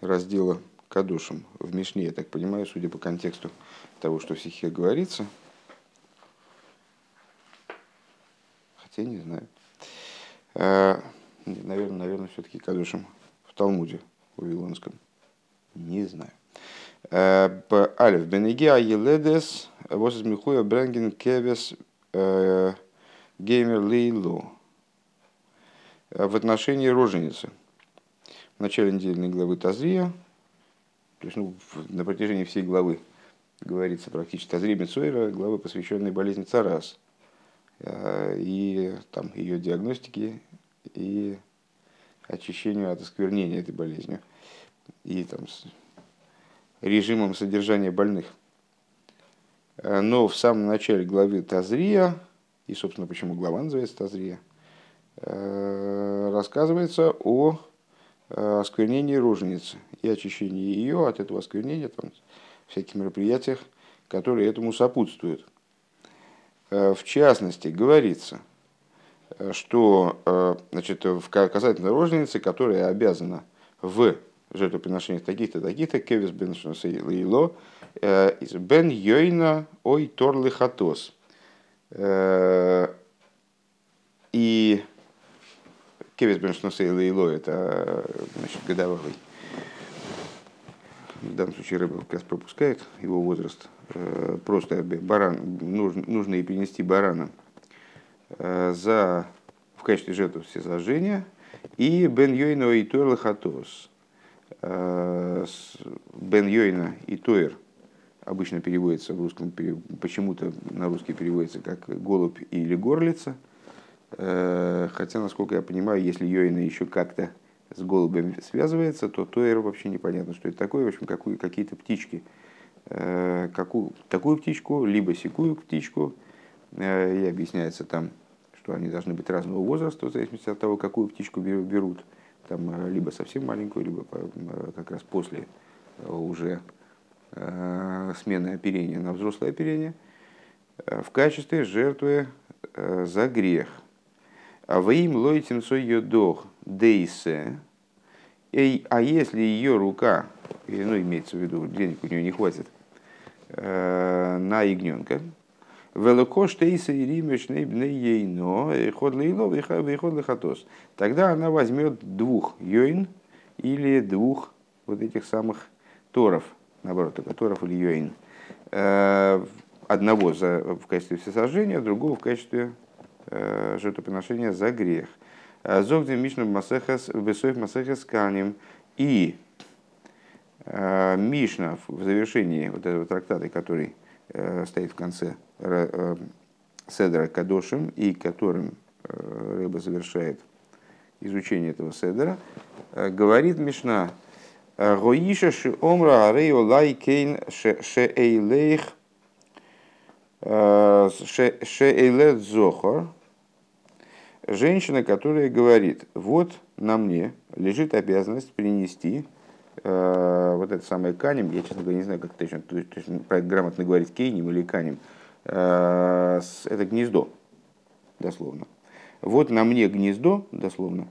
раздела Кадушем в Мишне, я так понимаю, судя по контексту того, что в стихе говорится. Хотя не знаю. Э, наверное, наверное, все-таки Кадушем в Талмуде Вавилонском. Не знаю. Э, Алиф Бенегиа Еледес Восис Михуя Бренген Кевес э, Геймер Лейло. В отношении роженицы. В начале недельной главы Тазрия, то есть ну, на протяжении всей главы говорится практически Тазрия Мецуэра, главы, посвященной болезни Царас. Э, и там ее диагностики и очищению от осквернения этой болезнью. И там режимом содержания больных. Э, но в самом начале главы Тазрия, и, собственно, почему глава называется Тазрия, э, рассказывается о осквернении роженицы и очищении ее от этого осквернения, там, всяких мероприятиях, которые этому сопутствуют. В частности, говорится, что значит, в касательно роженицы, которая обязана в жертвоприношениях таких-то, таких-то, кевис бен лейло, э, из бен йойна ой торлы хатос. Э, и кевис бен лейло это значит, годовалый. В данном случае рыба как раз пропускает его возраст. Просто баран, нужно, нужно и принести барана за, в качестве жертвы всесожжения. И бен йойна ой торлы хатос Э, Бен Йойна и Тойер обычно переводится в русском, почему-то на русский переводится как голубь или горлица. Э, хотя, насколько я понимаю, если Йойна еще как-то с голубем связывается, то Тойер вообще непонятно, что это такое. В общем, какие-то птички. Э, какую, такую птичку, либо секую птичку. И объясняется там, что они должны быть разного возраста, в зависимости от того, какую птичку берут там, э, либо совсем маленькую, либо э, как раз после э, уже смены оперения на взрослое оперение, в качестве жертвы за грех. А во им лойтин йодох дейсе, а если ее рука, ну имеется в виду, денег у нее не хватит, на ягненка, лехатос. Тогда она возьмет двух йоин или двух вот этих самых торов, наоборот, только торов или йоин. Э, одного за, в качестве всесожжения, другого в качестве э, жертвоприношения за грех. Э, Зогди Мишна Масехас, Весоев Масехас Каним. И Мишна в завершении вот этого трактата, который стоит в конце Э, Седра Кадошим, и которым э, рыба завершает изучение этого Седра, э, говорит Мишна, Гоиша ши омра арею лай кейн ше эйлейх ше эйлет зохор, женщина, которая говорит, вот на мне лежит обязанность принести вот это самое канем, я, честно говоря, не знаю, как точно, точно грамотно говорить, кейнем или канем, Э, это гнездо, дословно. Вот на мне гнездо, дословно,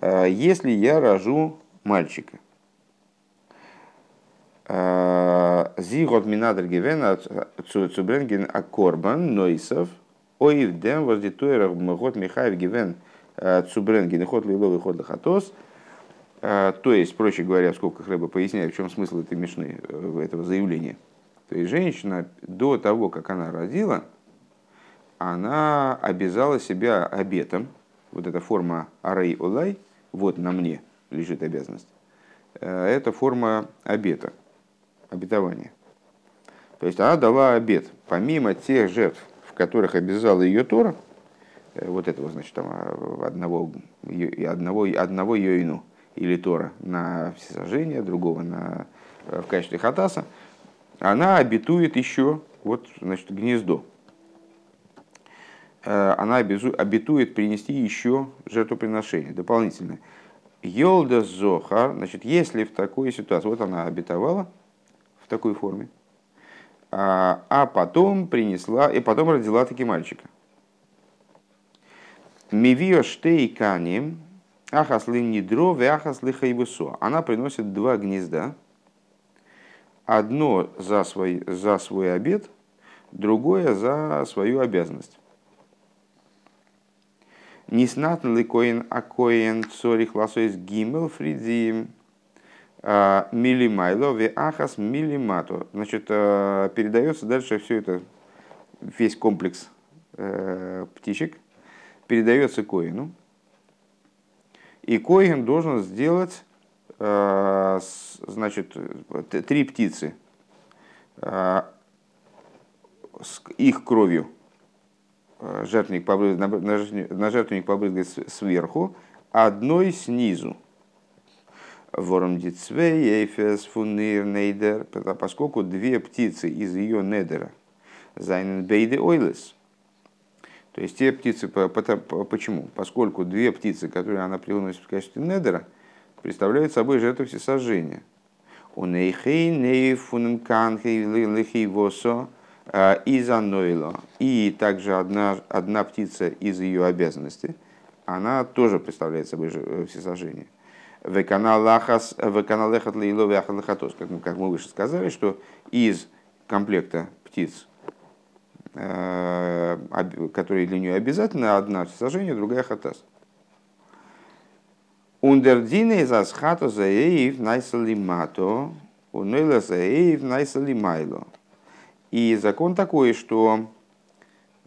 э, если я рожу мальчика. Э, Зигот минадр гивена цубренген акорбан нойсов. Оив дем воздитуэрах мгот михаев гивен цубренген ход лиловый ход лохатос. То есть, проще говоря, в скобках рыба поясняю, в чем смысл этой мешны, этого заявления – то есть женщина до того, как она родила, она обязала себя обетом, вот эта форма арей олай, вот на мне лежит обязанность, э, это форма обета, обетования. То есть она дала обет, помимо тех жертв, в которых обязала ее Тора, э, вот этого, значит, там, а, одного, одного, одного йоину или Тора на всесожжение, другого на, э, в качестве хатаса, она обетует еще вот, значит, гнездо. Э, она обетует принести еще жертвоприношение дополнительное. Йолда Зохар, значит, если в такой ситуации, вот она обетовала в такой форме, а, а потом принесла, и потом родила таки мальчика. Мивио штей каним, Ахас ли нидро, ахас ли хайбусо. Она приносит два гнезда. Одно за свой, за свой обед, другое за свою обязанность. Ниснатн ли коин а коин цорих ласоис гимел фридзием милимайло ве ахас милимато. Значит, а, передается дальше все это, весь комплекс э, птичек, передается коину. И коин должен сделать значит, три птицы с их кровью жертвенник побрызгает, на жертвенник побрызгает сверху, одной снизу. Вором дицвей, эйфес, фунир, нейдер, поскольку две птицы из ее недера, зайнен бейде ойлес, то есть те птицы, почему? Поскольку две птицы, которые она приносит в качестве недера, представляют собой жертву всесожжения. У нейхей нейфунен канхей лихей восо, Э, из Анойло, и также одна, одна птица из ее обязанностей, она тоже представляет собой э, всесожжение. Веканалехат лейло вяхалахатос, как, как мы выше сказали, что из комплекта птиц, э, которые для нее обязательны, одна всесожжение, другая хатас. Ундердине из асхато заеев найсалимато, унойла заеев найсалимайло. И закон такой, что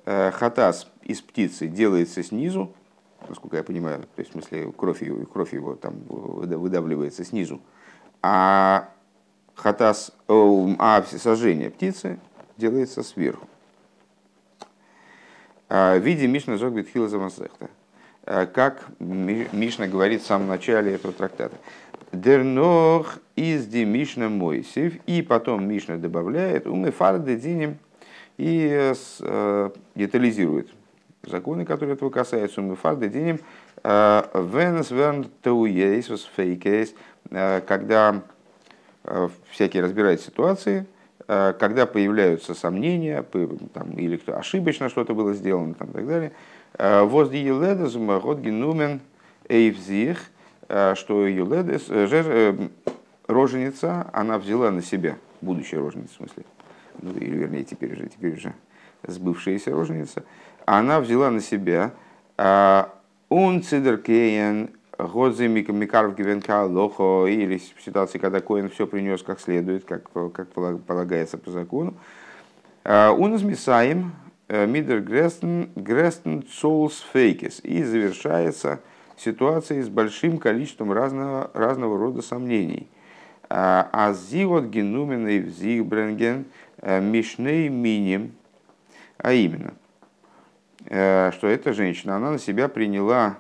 э, хатас из птицы делается снизу, насколько я понимаю, то есть в смысле кровь его, кровь его там выдавливается снизу, а хатас, а сожжение птицы делается сверху. А, в виде Мишна Зогбит Хила Замасехта. Э, как Мишна говорит в самом начале этого трактата. Дернох из Мишна Мойсев. И потом Мишна добавляет умы фарды диним и э, детализирует законы, которые этого касаются. Умы фарды диним э, венес верн тауейс фейкейс. Э, когда всякие разбирают ситуации, когда появляются сомнения, там, или кто ошибочно что-то было сделано, там, и так далее. Возди еледазума год генумен эйвзих – Э, что Юледес, э, э, роженица, она взяла на себя, будущая роженица в смысле, ну, или вернее теперь уже, теперь уже сбывшаяся роженица, она взяла на себя он цидеркеен годзе микаров гивенка лохо, или в ситуации, когда Коин все принес как следует, как, как полагается по закону. Он измесаем мидер грестен грестен соулс фейкес. И завершается ситуации с большим количеством разного, разного рода сомнений. А зиот генуменный в зигбренген э, мишней миним, а именно, э, что эта женщина, она на себя приняла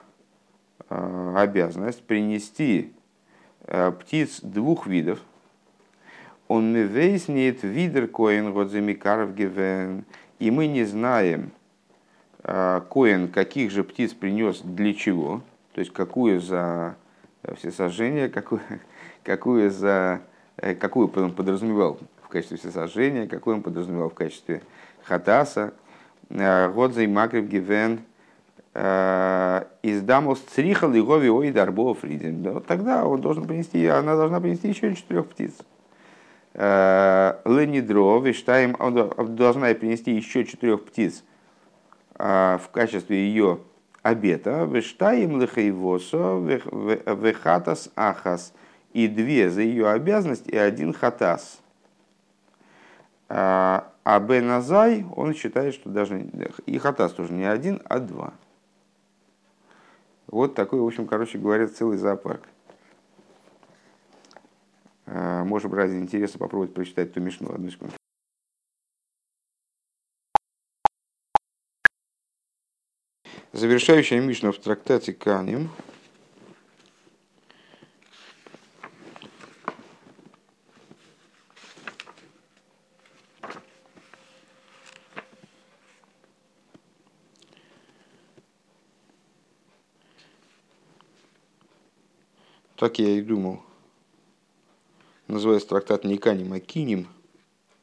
э, обязанность принести птиц двух видов. Он не вейснет видер коин годземикаров гивен, и мы не знаем, коин каких же птиц принес для чего. То есть какую за э, всесожжение, какую, какую за э, какую он подразумевал в качестве всесожжения, какую он подразумевал в качестве хатаса. Годзей э, Макрив Гивен из Дамос Црихал и Гови Ой Дарбо Фридин. Тогда он должен принести, она должна принести еще четырех птиц. Ленидро, Виштайм, он должна принести еще четырех птиц в качестве ее обета, вештаим лихейвосо, вехатас ахас, и две за ее обязанность, и один хатас. А, а Беназай, он считает, что даже и хатас тоже не один, а два. Вот такой, в общем, короче говоря, целый зоопарк. А, может, ради интереса попробовать прочитать ту мишну. Одну секунду. Завершающая Мишна в трактате Каним. Так я и думал. Называется трактат не Каним, а Киним.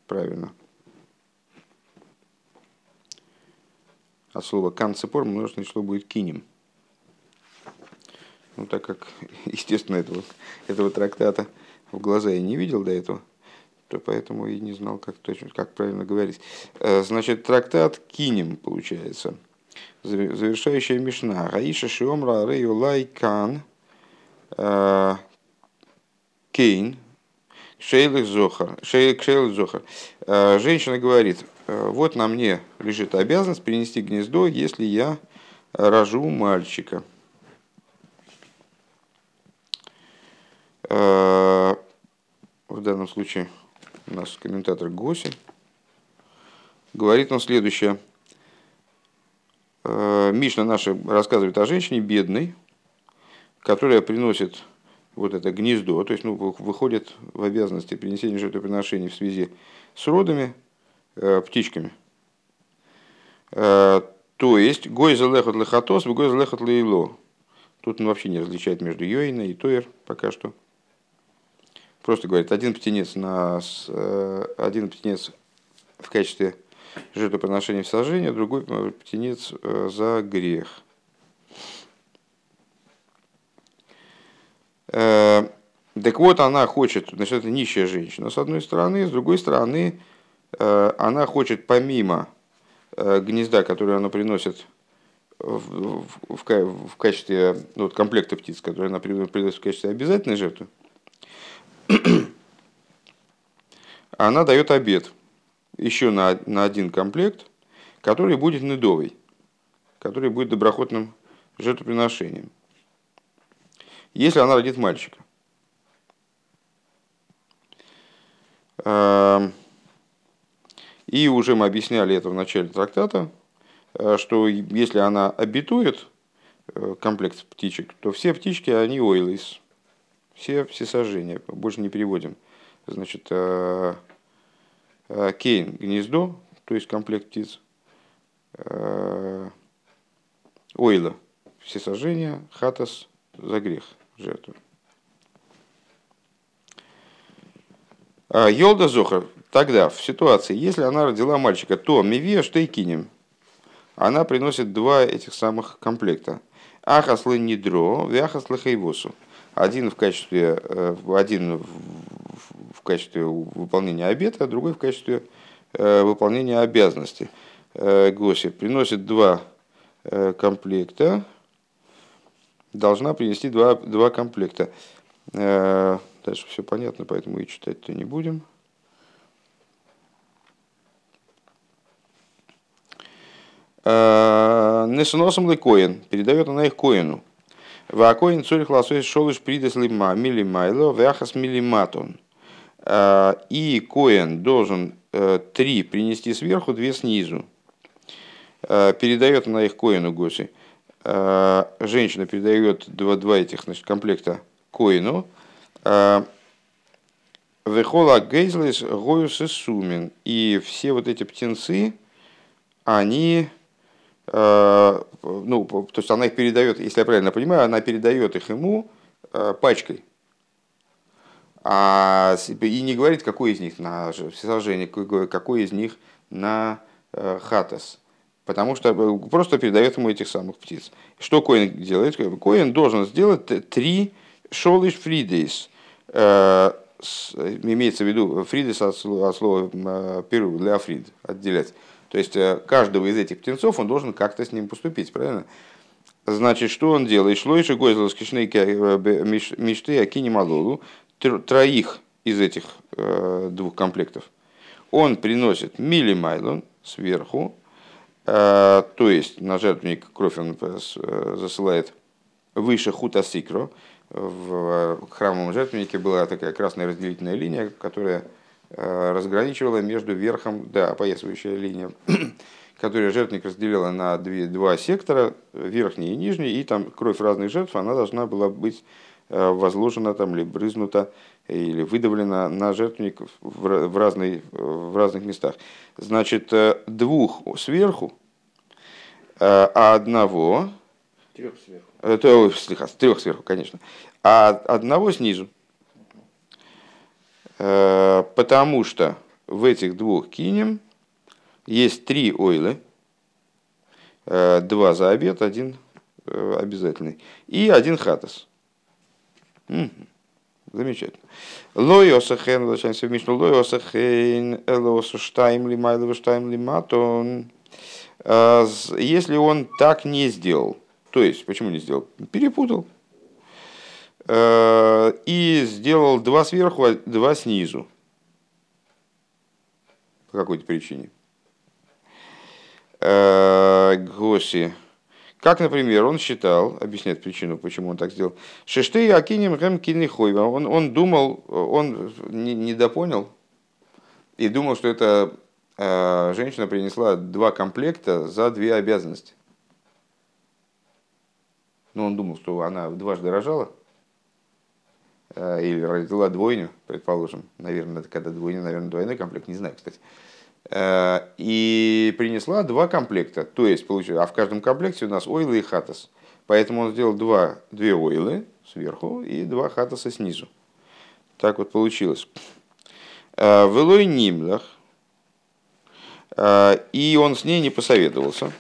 Правильно. от слова канцепор множественное число будет кинем. ну так как, естественно, этого, этого трактата в глаза я не видел до этого, то поэтому и не знал, как, точно, как правильно говорить. Э, значит, трактат Кинем, получается. Завершающая Мишна. Раиша Шиомра Рею Лайкан э, Кейн Шейлых Зохар. Шейлых Зохар. Э, женщина говорит, вот на мне лежит обязанность перенести гнездо, если я рожу мальчика. В данном случае у нас комментатор Госи, говорит он следующее. Э, Мишна наша рассказывает о женщине бедной, которая приносит вот это гнездо, то есть ну, выходит в обязанности принесения жертвоприношений в связи с родами, э, птичками. Э, то есть, гой залехот лехатос, гой залехот лейло. Тут он вообще не различает между йойна и тоер пока что. Просто говорит, один птенец, на, э, один птенец в качестве жертвоприношения в сожжение, другой птенец э, за грех. Так вот, она хочет, значит, это нищая женщина, с одной стороны, с другой стороны, она хочет помимо гнезда, которое она приносит в, в, в качестве ну, вот комплекта птиц, которые она приносит в качестве обязательной жертвы, она дает обед еще на, на один комплект, который будет недовый, который будет доброходным жертвоприношением. Если она родит мальчика. Эм, и уже мы объясняли это в начале трактата, э, что если она обитует э, комплект птичек, то все птички, они ойлис, все, все сожжения, больше не переводим. Значит, э, кейн – гнездо, то есть комплект птиц. Ойла – все сожжения, хатас – за грех, жертву. Йолда Зохар, тогда в ситуации, если она родила мальчика, то Мивия Штейкинем, она приносит два этих самых комплекта. Ахаслы Нидро, Вяхаслы Хейвосу. Один в качестве, э, один в качестве выполнения обета, а другой в качестве э, выполнения обязанностей. Э, Госи приносит два комплекта, должна принести два, два комплекта. Дальше все понятно, поэтому и читать-то не будем. Несоносом Коин передает она их Коину. Вакоин цурих лосой шолыш придес лима милимайло вяхас милиматон. А, и Коэн должен э, три принести сверху, две снизу. Передает она их Коину Госи. А, женщина передает два, два этих значит, комплекта Коину. Вехола гейзлис гоюс и сумин. И все вот эти птенцы, они Э, ну, то есть она их передает, если я правильно понимаю, она передает их ему э, пачкой. А, и не говорит, какой из них на всесожжение, какой из них на э, хатас. Потому что просто передает ему этих самых птиц. Что Коин делает? Коин должен сделать три шолыш фридейс. Имеется в виду фридейс от слова перу для фрид, отделять. То есть э, каждого из этих птенцов он должен как-то с ним поступить, правильно? Значит, что он делает? Шло еще гойзлос кишнейки э, мечты акини малолу. Троих из этих э, двух комплектов он приносит милимайлон сверху, то есть на жертвенник кровь он засылает выше хута сикро. В храмовом жертвеннике была такая красная разделительная линия, которая Э, разграничивала между верхом, да, опоясывающая линия, которая жертвник разделила на две, два сектора, верхний и нижний, и там кровь разных жертв, она должна была быть э, возложена там, или брызнута, или выдавлена на жертвник в, в, разной, в разных местах. Значит, э, двух сверху, а одного... Трех сверху. Это, слегка, трех сверху, конечно. А одного снизу. Э, потому что в этих двух кинем есть три ойлы, э, два за обед, один э, обязательный, и один хатас. Замечательно. Лойосахен, в Мишну, лойосахен, элосу штайм ли майлова штайм ли матон. А, если он так не сделал, то есть, почему не сделал? Перепутал. А, и сделал два сверху, а два снизу. По какой-то причине. Госи. Как, например, он считал, объясняет причину, почему он так сделал, Шештей Акинем Гэм Кинихойва. Он, он думал, он не, недопонял и думал, что эта э, женщина принесла два комплекта за две обязанности. Ну, он думал, что она дважды рожала, э, или родила двойню, предположим. Наверное, это когда двойня, наверное, двойной комплект, не знаю, кстати. Э, и принесла два комплекта. То есть, получилось, а в каждом комплекте у нас ойлы и хатас. Поэтому он сделал два, две ойлы сверху и два хатаса снизу. Так вот получилось. Э, в Нимлах. Э, и он с ней не посоветовался.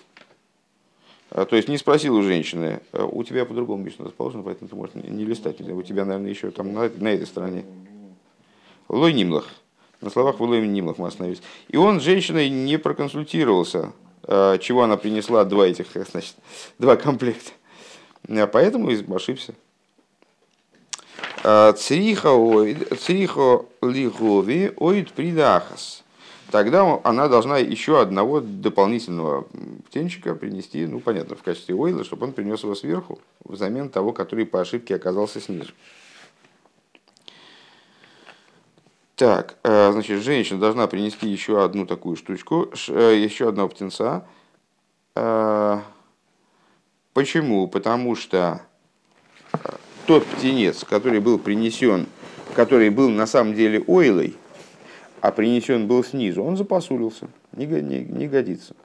То есть не спросил у женщины, у тебя по-другому Мишна расположено, поэтому ты можешь не листать. У тебя, наверное, еще там на, на этой стороне. Лой Нимлах. На словах Вулэм Нимлах мы остановились. И он с женщиной не проконсультировался, э, чего она принесла два этих, значит, два комплекта. А поэтому ошибся. Э, црихо лихови оид придахас. Тогда она должна еще одного дополнительного птенчика принести, ну, понятно, в качестве ойла, чтобы он принес его сверху, взамен того, который по ошибке оказался снизу. Так, э, значит, женщина должна принести еще одну такую штучку, э, еще одного птенца. Э, почему? Потому что тот птенец, который был принесен, который был на самом деле ойлой, а принесен был снизу, он запасулился, не, не, не годится.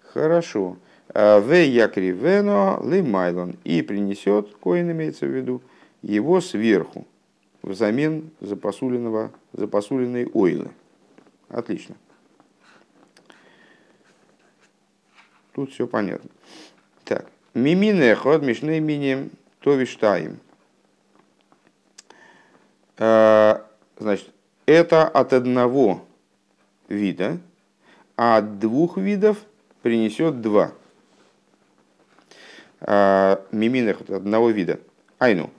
Хорошо. В якри вено лимайлон. И принесет, коин имеется в виду, его сверху взамен запасуленного, запасуленной ойлы. Отлично. Тут все понятно. Так. Мимине ход мишны минем товиштаем. А, значит, это от одного вида, а от двух видов принесет два. А, Миминах от одного вида. Айну.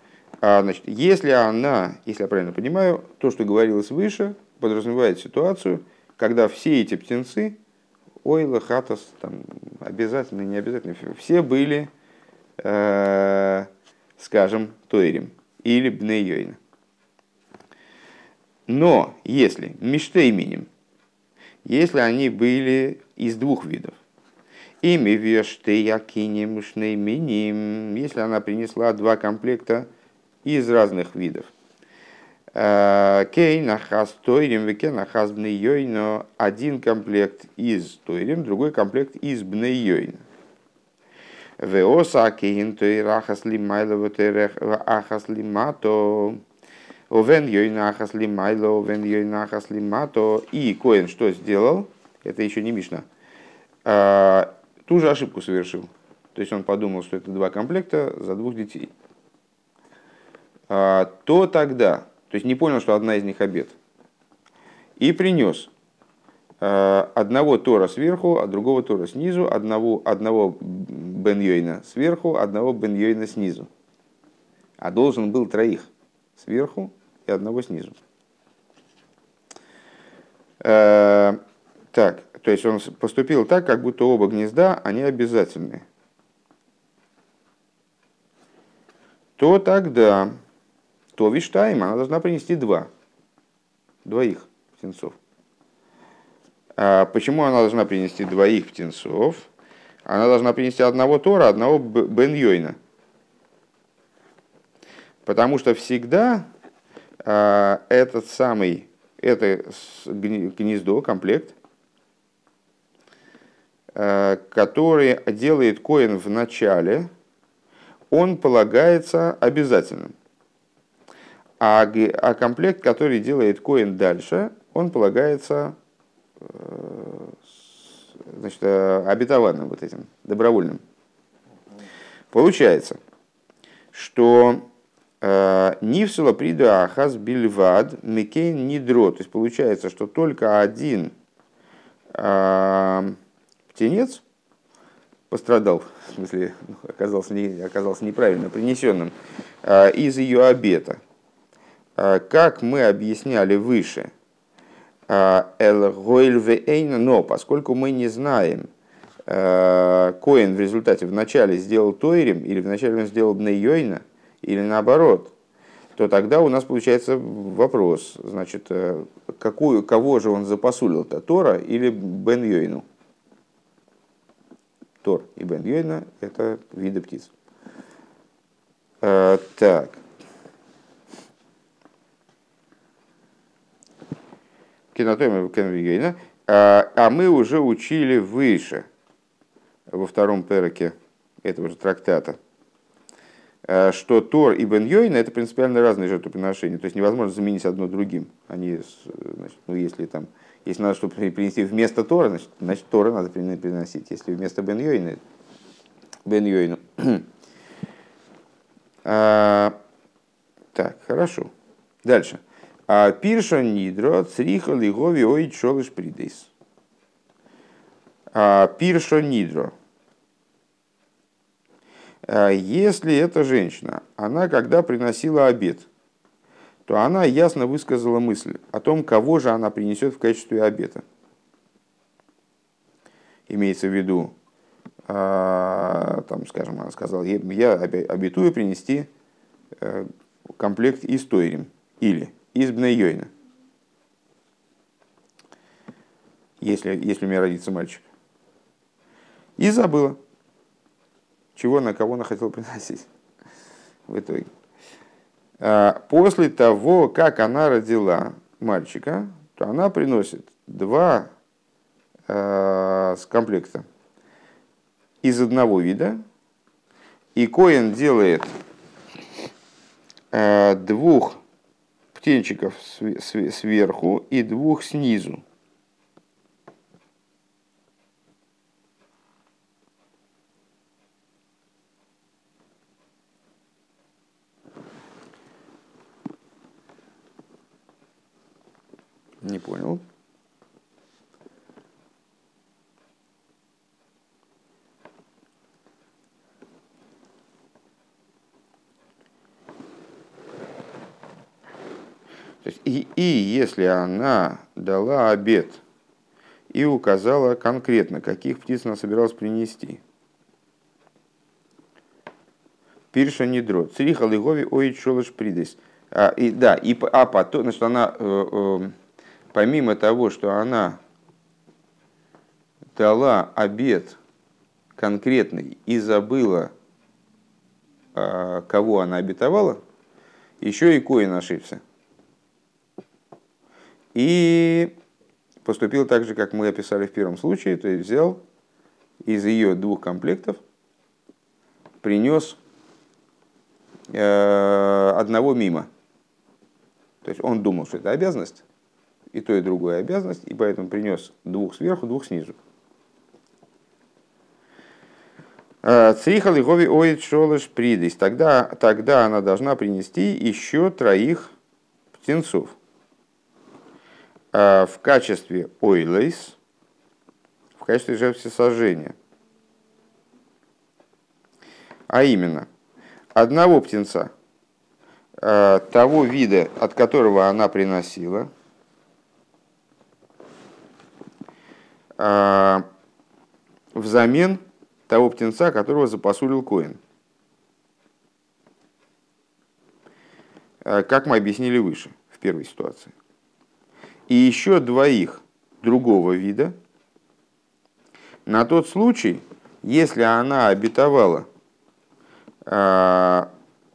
А, значит, если она, если я правильно понимаю, то, что говорилось выше, подразумевает ситуацию, когда все эти птенцы, ойла, хатас, там, обязательно, не обязательно, все были, э, скажем, тойрим или бнейойна. Но если миштейминим, если они были из двух видов, ими вештеякиним шнейминим, если она принесла два комплекта из разных видов. Э, Кей нахас тойрим, веке нахас бнейойно. Один комплект из тойрим, другой комплект из бнейойно. Веоса кейн тойрахас лимайло ахас лимато. Овен йойна ахас лимайло, овен йойна ахас лимато. И Коин что сделал? Это еще не Мишна. Э, ту же ошибку совершил. То есть он подумал, что это два комплекта за двух детей. А, то тогда, то есть не понял, что одна из них обед, и принес а, одного Тора сверху, а другого Тора снизу, одного, одного Бен сверху, одного Бен снизу. А должен был троих сверху и одного снизу. А, так, то есть он поступил так, как будто оба гнезда, они обязательны. То тогда то Виштайм она должна принести два. Двоих птенцов. А почему она должна принести двоих птенцов? Она должна принести одного Тора, одного Бен Йойна. Потому что всегда а, этот самый, это гнездо, комплект, а, который делает коин в начале, он полагается обязательным. А, а комплект, который делает коин дальше, он полагается э, значит, э, обетованным вот этим, добровольным. Получается, что э, Нивсула приду ахаз бильвад микейн нидро. То есть получается, что только один птенец пострадал, в смысле, ну, оказался, не, оказался неправильно принесенным, из ее обета. Как мы объясняли выше, но поскольку мы не знаем, Э, Коин в результате вначале сделал Тойрим, или вначале он сделал Бнейойна, или наоборот, то тогда у нас получается вопрос, значит, э, какую, кого же он запосулил-то, Тора или Бен Йойну? Тор и Бен Йойна – это виды птиц. А, так. Кинотойма Кен Йойна. А мы уже учили выше – во втором пероке этого же трактата, э, что Тор и Бен Йойна это принципиально разные жертвоприношения. То есть невозможно заменить одно другим. Они, значит, ну, если там, если надо что-то принести вместо Тора, значит, значит Тора надо приносить. Если вместо Бен Йойна, Бен Йойну. а, так, хорошо. Дальше. А пирша нидро цриха лигови ой чолыш придейс. А пирша нидро. А если эта женщина, она когда приносила обед, то она ясно высказала мысль о том, кого же она принесет в качестве обета. Имеется в виду, а, там, скажем, она сказала, я обетую принести э, комплект из Тойрим или из Бнейойна. Если, если у меня родится мальчик. И забыла чего на кого она хотела приносить в итоге. А, после того, как она родила мальчика, то она приносит два э, с комплекта из одного вида, и Коин делает э, двух птенчиков сверху и двух снизу. Не понял. И, и если она дала обед и указала конкретно, каких птиц она собиралась принести. Пирша недро. Цриха лигови ой чолыш придес. А, и, да, и, а потом, значит, она э, э, помимо того, что она дала обед конкретный и забыла, а, кого она обетовала, еще и Коин ошибся. И поступил так же, как мы описали в первом случае, то есть взял из ее двух комплектов, принес э, одного мимо. То есть он думал, что это обязанность, и то, и другое обязанность, и поэтому принес двух сверху, двух снизу. А, Цриха лигови оид шолыш придис. Тогда, тогда она должна принести еще троих птенцов. А, в качестве ойлейс, в качестве жертвосожжения. А именно, одного птенца, а, того вида, от которого она приносила – А, взамен того птенца, которого запасулил Коин. Как мы объяснили выше, в первой ситуации. И еще двоих другого вида, на тот случай, если она обетовала, а,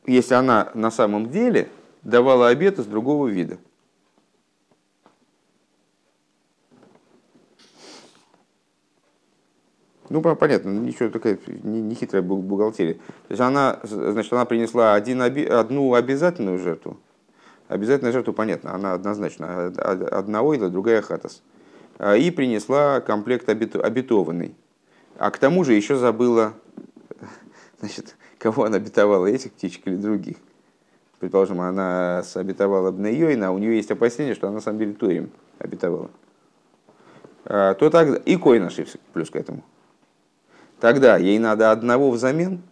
если она на самом деле давала обет из другого вида – Ну, понятно, ничего такая не, не хитрая бухгалтерия. То есть она, значит, она принесла один, одну обязательную жертву. Обязательная жертва, понятно, она однозначно. Одного или другая хатас. А, и принесла комплект обетованный. А к тому же еще забыла, значит, кого она обетовала, этих птичек или других. Предположим, она обетовала Бнейойна, а у нее есть опасение, что она на самом деле Торим обетовала. А, то тогда и Койна плюс к этому. Тогда ей надо одного взамен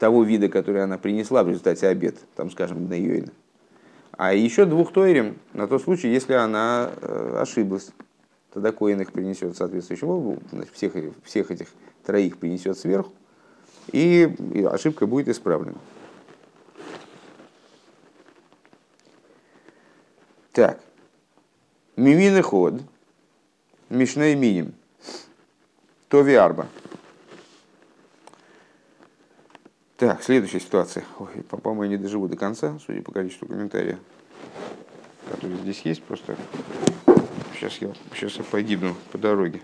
того вида, который она принесла в результате обед, там, скажем, Бнейойна. А еще двух Тойрим на тот случай, если она э, ошиблась. Тогда Коин их принесет соответствующим значит, всех, всех этих троих принесет сверху, и, и ошибка будет исправлена. Так. Мимины ход. Мишней миним. Тови арба. Так, следующая ситуация. Ой, по-моему, я не доживу до конца, судя по количеству комментариев, которые здесь есть. Просто сейчас я, сейчас я погибну по дороге.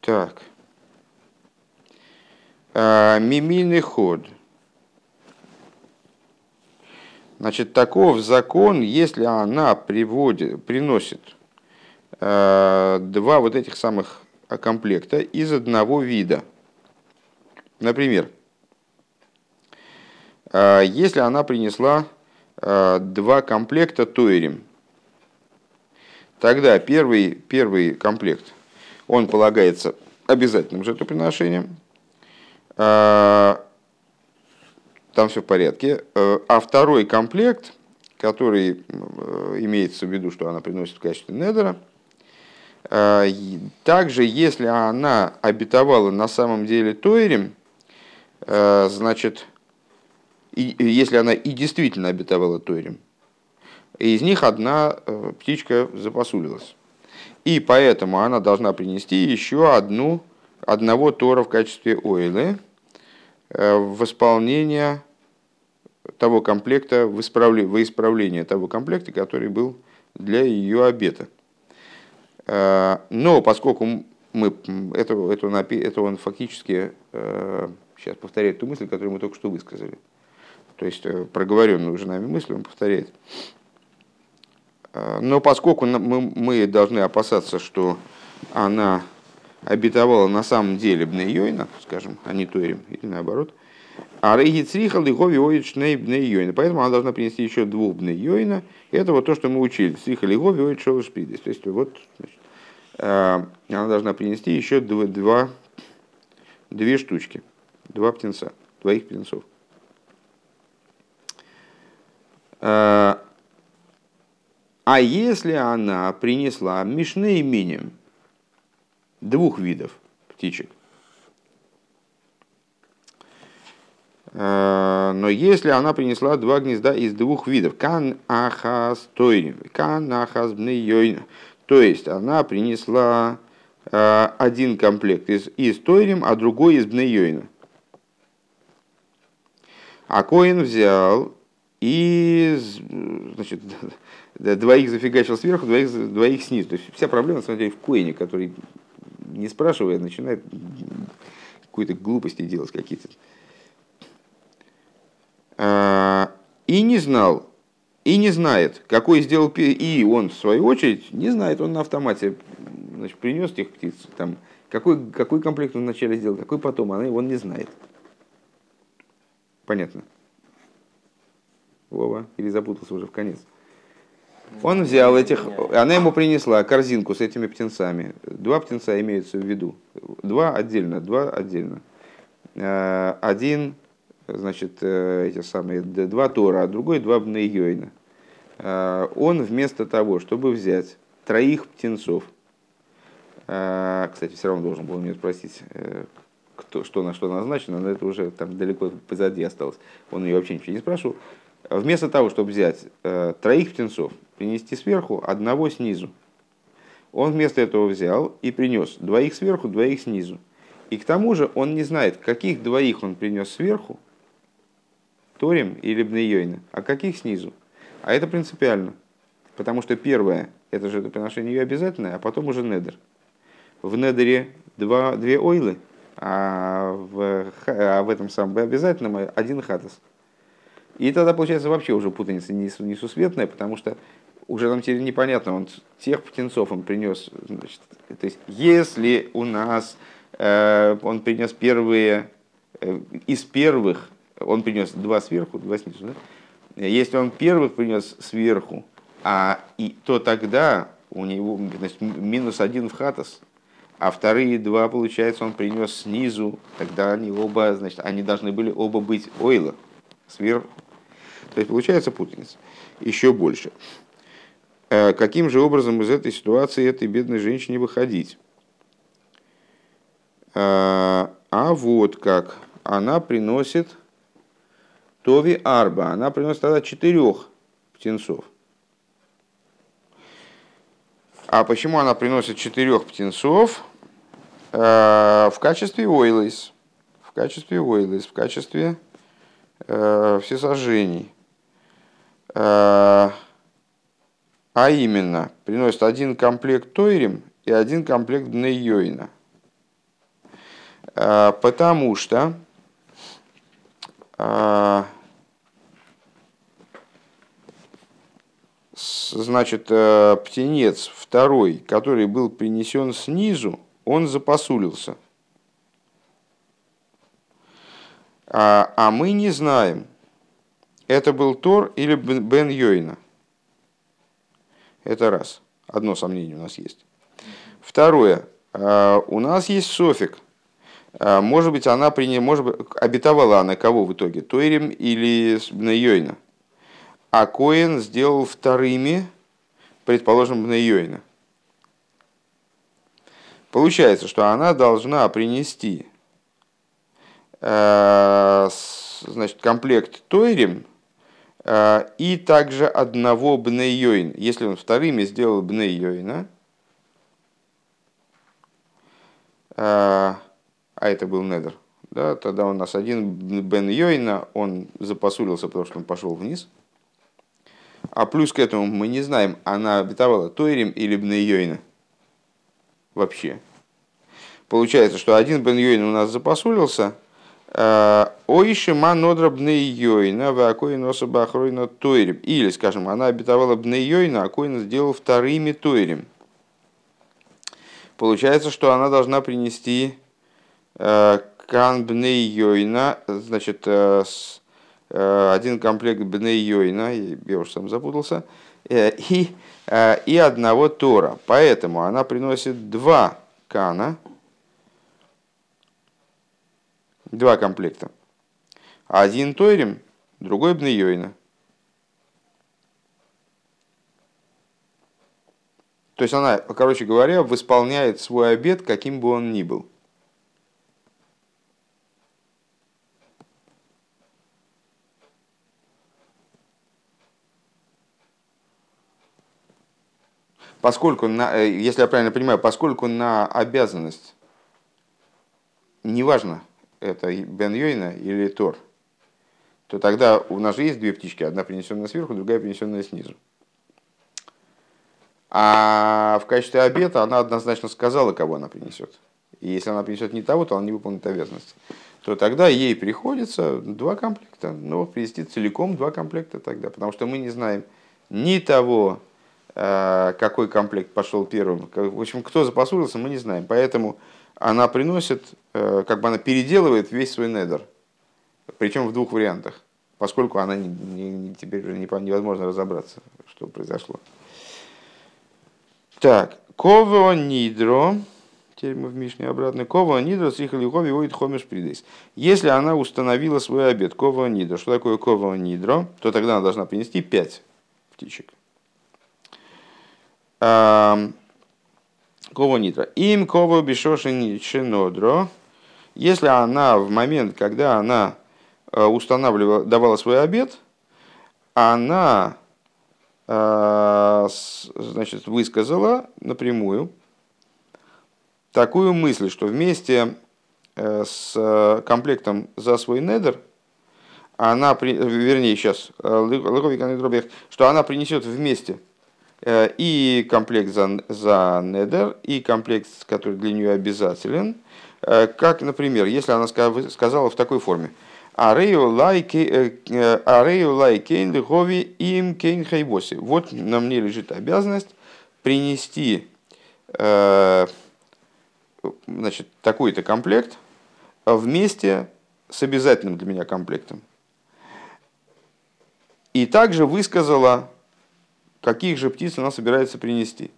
Так. А, мимильный ход. Значит, таков закон, если она приводит, приносит э, два вот этих самых комплекта из одного вида. Например, э, если она принесла э, два комплекта туэрим, тогда первый, первый комплект, он полагается обязательным жертвоприношением, э, там все в порядке. А второй комплект, который имеется в виду, что она приносит в качестве недера – также, если она обетовала на самом деле Тойрем, а, значит, и, если она и действительно обетовала Тойрем, из них одна э, птичка запасулилась. И поэтому она должна принести еще одну, одного Тора в качестве ойлы э, в исполнение того комплекта, в исправление, в исправление того комплекта, который был для ее обета. Э, но поскольку мы, это, это, это он фактически, сейчас э, повторяет ту мысль, которую мы только что высказали. То есть э, проговоренную уже нами мысль он повторяет. Но поскольку мы, мы должны опасаться, что она обетовала на самом деле Бнейойна, скажем, а не Торим, или наоборот, а Рейги Црихал и Гови Оид Шней Бнейойна. Поэтому она должна принести еще двух Бнейойна. Это вот то, что мы учили. Црихал и Гови Оид Шовашпидис. То есть вот значит, она должна принести еще два, два, две штучки, два птенца, двоих птенцов. Э, а если она принесла мишны именем двух видов птичек, э, но если она принесла два гнезда из двух видов, кан ахас тойрим, кан ахас бнейойна, то есть она принесла э, один комплект из, из Тойрим, а другой из Бнейойна. А Коин взял и значит, двоих зафигачил сверху, двоих, двоих снизу. То есть вся проблема, на самом деле, в Коине, который, не спрашивая, начинает какую-то глупости делать какие-то. А, и не знал, и не знает, какой сделал и он в свою очередь не знает, он на автомате значит, принес тех птиц, там, какой, какой комплект он вначале сделал, какой потом, она его не знает. Понятно? Вова, или запутался уже в конец. Он взял этих, она ему принесла корзинку с этими птенцами. Два птенца имеются в виду. Два отдельно, два отдельно. Э, один значит, э, эти самые два Тора, а другой два Бнейойна. Э, он вместо того, чтобы взять троих птенцов, э, кстати, все равно должен был меня спросить, кто, что на что назначено, но это уже там далеко позади осталось. Он ее вообще ничего не спрашивал. Вместо того, чтобы взять троих птенцов, принести сверху, одного снизу, он вместо этого взял и принес двоих сверху, двоих снизу. И к тому же он не знает, каких двоих он принес сверху, Торим или Бнейойна, а каких снизу. А это принципиально, потому что первое, это же это приношение обязательное, а потом уже недер. В недере два, две ойлы, а в, а в этом самом обязательном один хатас. И тогда получается вообще уже путаница несусветная, потому что уже нам теперь непонятно, он тех птенцов он принес. Значит, то есть, если у нас э, он принес первые, э, из первых, он принес два сверху, два снизу, да? если он первых принес сверху, а и, то тогда у него значит, минус один в хатас, а вторые два, получается, он принес снизу, тогда они оба, значит, они должны были оба быть ойла, сверху. То есть получается путаница еще больше. Э, каким же образом из этой ситуации этой бедной женщине выходить? Э, а вот как. Она приносит Тови Арба. Она приносит тогда четырех птенцов. А почему она приносит четырех птенцов? Э, в качестве ойлайс. В качестве ойлайс. В качестве всесожжений. А именно, приносит один комплект Тойрим и один комплект Днейойна. А, потому что значит, э, птенец второй, который был принесен снизу, он запосулился. А, а мы не знаем, это был Тор или Бен Йойна. Это раз. Одно сомнение у нас есть. Второе. А, у нас есть софик. А, может быть, она приняла, может быть, обетовала она кого в итоге? Тойрим или Бнейойна? А Коин сделал вторыми, предположим, Бнейойна. Получается, что она должна принести а, значит, комплект Тойрим Э, и также одного бнейойн. Если он вторыми сделал бнейойна, э, а это был недер, да, тогда у нас один бен йойна, он запосулился, потому что он пошел вниз. А плюс к этому мы не знаем, она обетовала Тойрим или Бнейойна. Вообще. Получается, что один Бен Йойн у нас запосулился – Ойши манодра бнейойна, вакоин особа охройна тойрим. Или, скажем, она обетовала бнейойна, а коин сделал вторыми тойрим. Получается, что она должна принести э, кан бнейойна, значит, э, э, один комплект бнейойна, я уже сам запутался, и, и одного тора. Поэтому она приносит два кана, Два комплекта. Один Тойрим, другой Бнейойна. То есть она, короче говоря, восполняет свой обед, каким бы он ни был. Поскольку, на, э, если я правильно понимаю, поскольку на обязанность, неважно, это Бен Йойна или Тор, то тогда у нас же есть две птички, одна принесенная сверху, другая принесенная снизу. А в качестве обета она однозначно сказала, кого она принесет. И если она принесет не того, то она не выполнит обязанности. То тогда ей приходится два комплекта. Но привести целиком два комплекта тогда. Потому что мы не знаем ни того, какой комплект пошел первым. В общем, кто запасурился, мы не знаем. Поэтому она приносит, э, как бы она переделывает весь свой недер. Причем в двух вариантах, поскольку она не, не, теперь уже невозможно разобраться, что произошло. Так, ково нидро, теперь мы в Мишне обратно, ково нидро сихалихови оид хомиш придейс. Если она установила свой обед, ково нидро, что такое ково нидро, то тогда она должна принести пять птичек. Кого нитро. Им кого бешоши шинодро. Если она в момент, когда она э, устанавливала, давала свой обед, она э, значит, высказала напрямую такую мысль, что вместе э, с комплектом за свой недер, она, вернее, сейчас, что она принесет вместе и комплект за, за недер, и комплект, который для нее обязателен. Э, как, например, если она сказала в такой форме, Арею лайкейн лихови им кейн хайбоси. Вот на мне лежит обязанность принести значит, такой-то комплект вместе с обязательным для меня комплектом. И также высказала, каких же птиц она собирается принести.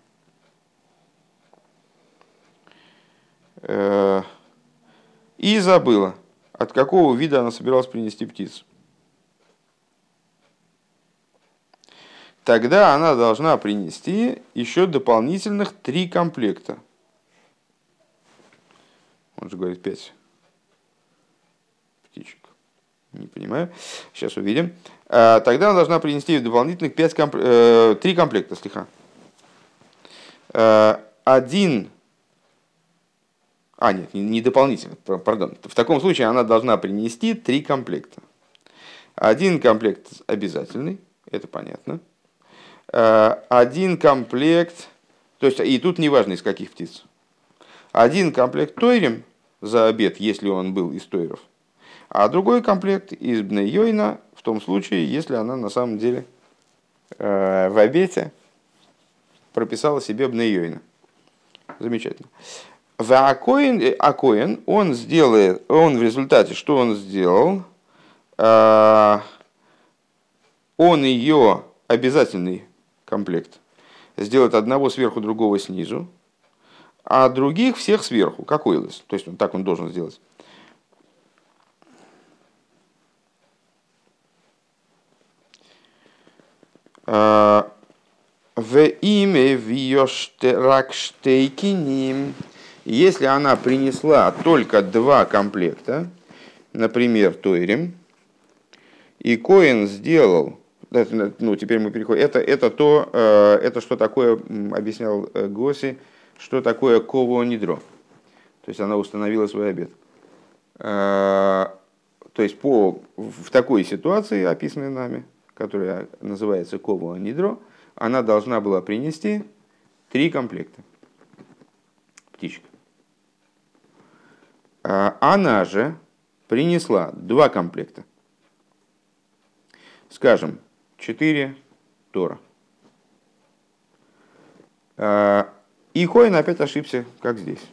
Э, и забыла, от какого вида она собиралась принести птицу. Тогда она должна принести еще дополнительных три комплекта. Он же говорит пять птичек. Не понимаю. Сейчас увидим. А, тогда она должна принести дополнительных 5 комп... э, 3 комплекта слегка. Э, один а, нет, не дополнительно, пардон. В таком случае она должна принести три комплекта. Один комплект обязательный, это понятно. Э, один комплект, то есть и тут неважно из каких птиц. Один комплект тойрем за обед, если он был из тойров а другой комплект из Бнейойна в том случае, если она на самом деле э, в обете прописала себе Бнейойна. Замечательно. Акоин, э, Акоин он сделает, он в результате, что он сделал, э, он ее обязательный комплект сделает одного сверху, другого снизу, а других всех сверху, как Ойлес. То есть он так он должен сделать. В имя Вьоштеракштейкиним. Если она принесла только два комплекта, например, Тойрим, и Коин сделал, ну теперь мы переходим, это, это то, э, это что такое, объяснял э, Госи, что такое ково нидро. То есть она установила свой обед. Э, то есть по, в такой ситуации, описанной нами, которая называется Кова Нидро, она должна была принести три комплекта птичек. А она же принесла два комплекта. Скажем, четыре Тора. А, и Коин опять ошибся, как здесь.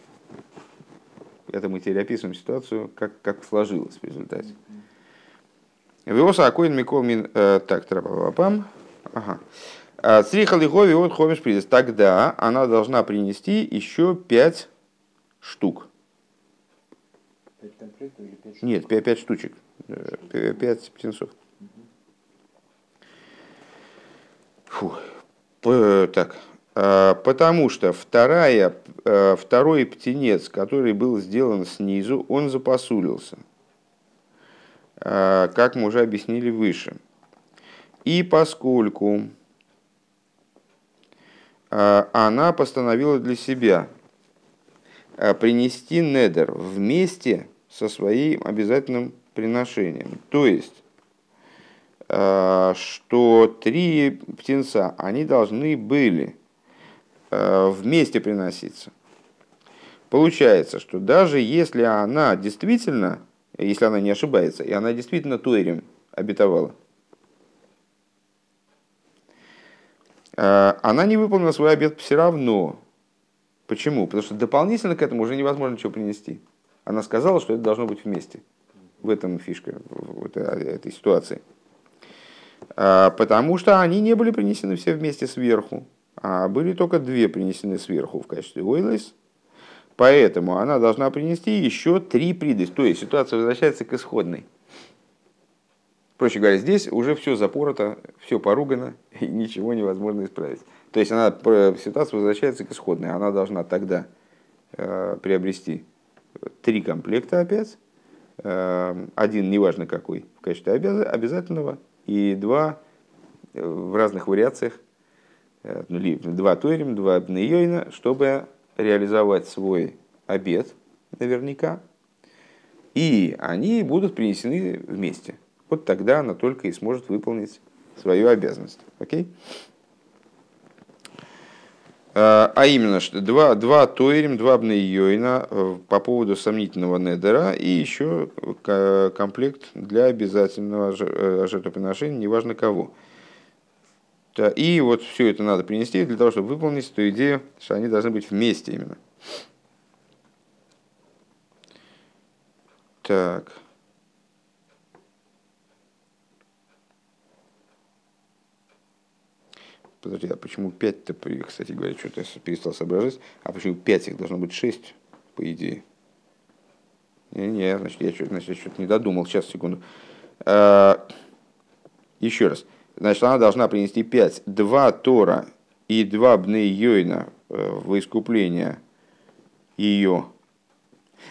Это мы теперь описываем ситуацию, как, как сложилось в результате. Виоса Акоин Микол Мин... Э, так, трапапам. Ага. Цриха Лихови от Хомиш Придес. Тогда она должна принести еще пять штук. Или? Нет, пять, штучек. Э, пять птенцов. Фу. Так. Потому что вторая, э, второй птенец, который был сделан снизу, он запосулился. Э, как мы уже объяснили выше. И поскольку э, она постановила для себя э, принести недер вместе со своим обязательным приношением. То есть, что три птенца, они должны были вместе приноситься. Получается, что даже если она действительно если она не ошибается, и она действительно Тойрем обетовала. А, она не выполнила свой обет все равно. Почему? Потому что дополнительно к этому уже невозможно ничего принести. Она сказала, что это должно быть вместе. В этом фишка в этой, этой ситуации. А, потому что они не были принесены все вместе сверху, а были только две принесены сверху в качестве ойлес Поэтому она должна принести еще три придысь. То есть ситуация возвращается к исходной. Проще говоря, здесь уже все запорото, все поругано, и ничего невозможно исправить. То есть она, ситуация возвращается к исходной. Она должна тогда э, приобрести три комплекта опять, э, один неважно какой в качестве обязательного, и два э, в разных вариациях, э, ну, два Тойрим, два Бнейойна, чтобы реализовать свой обед, наверняка, и они будут принесены вместе. Вот тогда она только и сможет выполнить свою обязанность. Окей? А, а именно, что два, два Тойрим, два Бнейойна э, по поводу сомнительного недера и еще комплект для обязательного э, жертвоприношения, неважно кого. И вот все это надо принести для того, чтобы выполнить ту идею, что они должны быть вместе именно. Так. Подожди, а почему 5-то, кстати говоря, что-то я перестал соображать, а почему 5 их должно быть 6, по идее? Не, не, значит, я что-то, значит, что-то не додумал. Сейчас, секунду. А, еще раз. Значит, она должна принести 5. Два Тора и два Бны Йойна э, в искупление ее.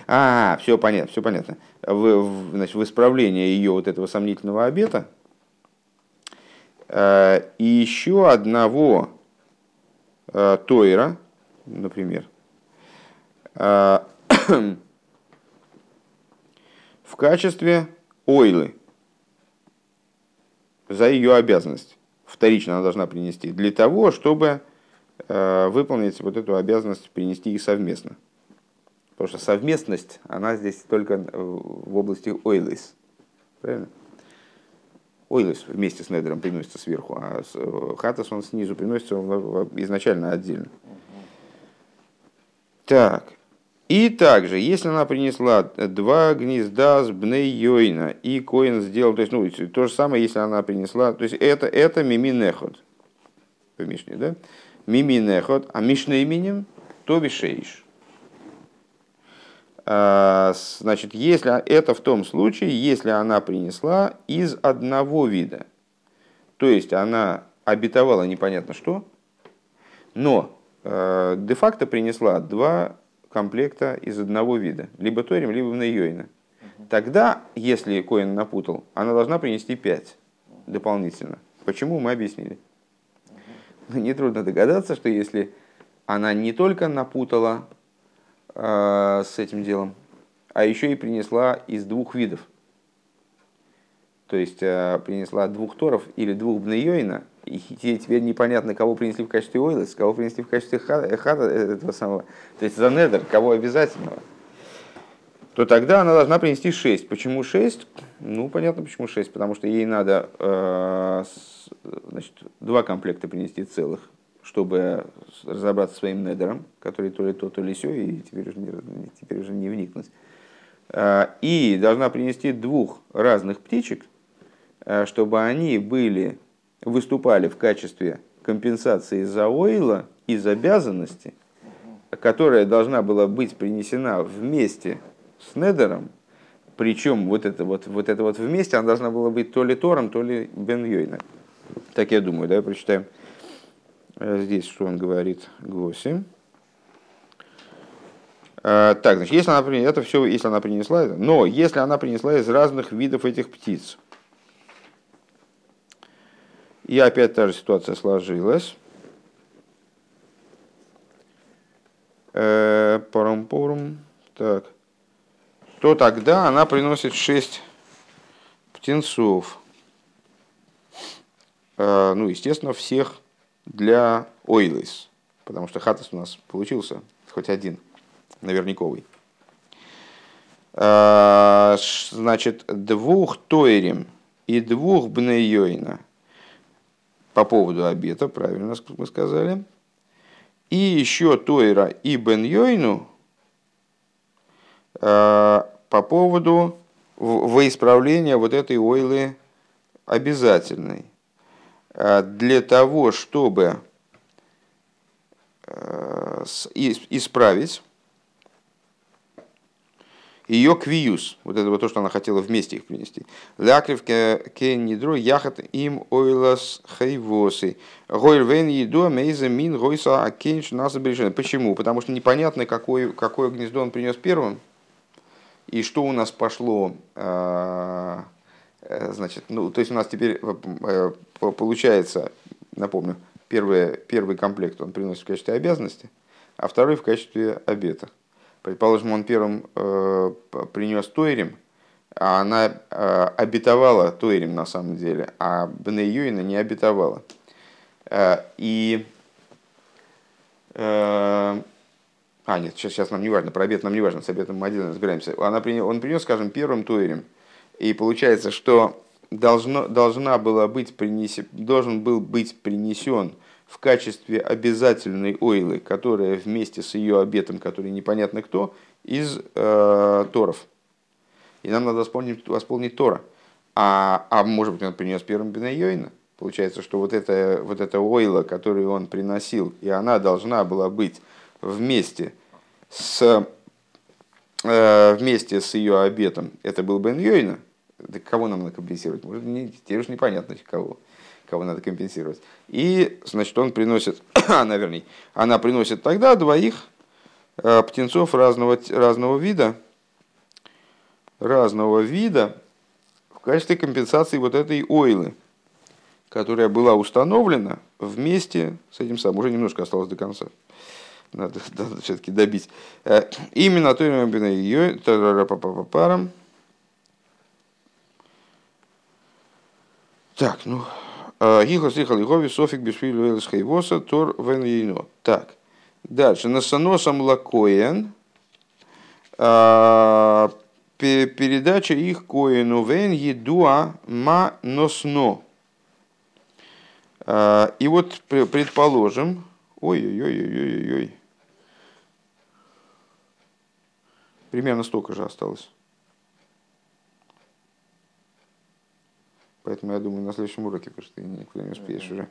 А, все понятно, все понятно. В, в, значит, в исправление ее вот этого сомнительного обета – Э, и еще одного э, Тойра, например, в качестве ойлы за ее обязанность. Вторично она должна принести для того, чтобы выполнить вот эту обязанность принести их совместно. Потому что совместность, она здесь только в области ойлис. Правильно? Ойлес вместе с Недером приносится сверху, а э, Хатас он снизу приносится изначально отдельно. Так. И также, если она принесла два гнезда с бней йойна, и коин сделал, то есть, ну, то же самое, если она принесла, то есть, это, это миминехот, в Мишне, да? Миминехот, а Мишне именем то вишейш. А, значит, если это в том случае, если она принесла из одного вида. То есть она обетовала непонятно что, но э, де-факто принесла два комплекта из одного вида, либо Торим, либо Мнейойна. Тогда, если Коин напутал, она должна принести пять дополнительно. Почему, мы объяснили. Нетрудно догадаться, что если она не только напутала Э, с этим делом, а еще и принесла из двух видов. То есть э, принесла двух торов или двух бнейойна, и теперь непонятно, кого принесли в качестве ойлес, кого принесли в качестве хада, хада этого самого, то есть за недер, кого обязательного, то тогда она должна принести шесть. Почему шесть? Ну, понятно, почему шесть, потому что ей надо э, значит, два комплекта принести целых, чтобы разобраться со своим недером, который то ли то, то ли все, и теперь уже не, теперь уже не вникнуть. И должна принести двух разных птичек, чтобы они были, выступали в качестве компенсации за ойла из обязанности, которая должна была быть принесена вместе с недером, причем вот это вот, вот это вот вместе, она должна была быть то ли Тором, то ли Бен Йойна. Так я думаю, да, прочитаем. Э, здесь что он говорит, Госи. Э, так, значит, если она, это все, если она принесла, но если она принесла из разных видов этих птиц, и опять та же ситуация сложилась, э, парам-порум, так, то тогда она приносит шесть птенцов. Ну, естественно, всех для Ойлис, потому что Хатас у нас получился хоть один, наверняковый. А, значит, двух Тойрим и двух Бнейойна по поводу обета, правильно мы сказали. И еще Тойра и Бен а, по поводу во исправления вот этой ойлы обязательной. Э, для того, чтобы э, исправить ее квиюс, вот это вот то, что она хотела вместе их принести. Лякрив кеннидро яхат им ойлас хайвосы. Гойль вен еду мейза мин гойса акенш наса Почему? Потому что непонятно, какое, какое гнездо он принес первым, и что у нас пошло э, Э, значит, ну, то есть у нас теперь э, получается, напомню, первый, первый комплект он приносит в качестве обязанности, а второй в качестве обета. Предположим, он первым э, принес Тойрим, а она э, обетовала Тойрим на самом деле, а Бне Юина не обетовала. Э, и Э, а, нет, сейчас, сейчас нам не важно, про обед нам не важно, с обетом мы отдельно разбираемся. Она, он принес, скажем, первым туэрем. И получается, что должно, должна была быть принесен, должен был быть принесен в качестве обязательной ойлы, которая вместе с ее обетом, который непонятно кто, из э, Торов. И нам надо восполнить, восполнить Тора. А, а может быть, он принес первым Бенайойна. Получается, что вот эта, вот эта ойла, которую он приносил, и она должна была быть вместе с, э, вместе с ее обетом, это был Бен Йойна, да кого нам надо компенсировать? Может, не, теперь уж непонятно, кого, кого надо компенсировать. И, значит, он приносит, она, вернее, она приносит тогда двоих э, птенцов разного, разного вида, разного вида в качестве компенсации вот этой ойлы, которая была установлена вместе с этим самым. Уже немножко осталось до конца. Надо, надо все-таки добить. Э, именно то ее парам. Так, ну, Гихас Ихал Игови, Софик Бешвилю Элис Хайвоса, Тор Вен Так, дальше. Насоносом Лакоен, а, передача их Коену Вен Едуа Ма Носно. А, и вот предположим, ой-ой-ой-ой-ой-ой, примерно столько же осталось. Поэтому я думаю, на следующем уроке, потому что ты никуда не успеешь уже.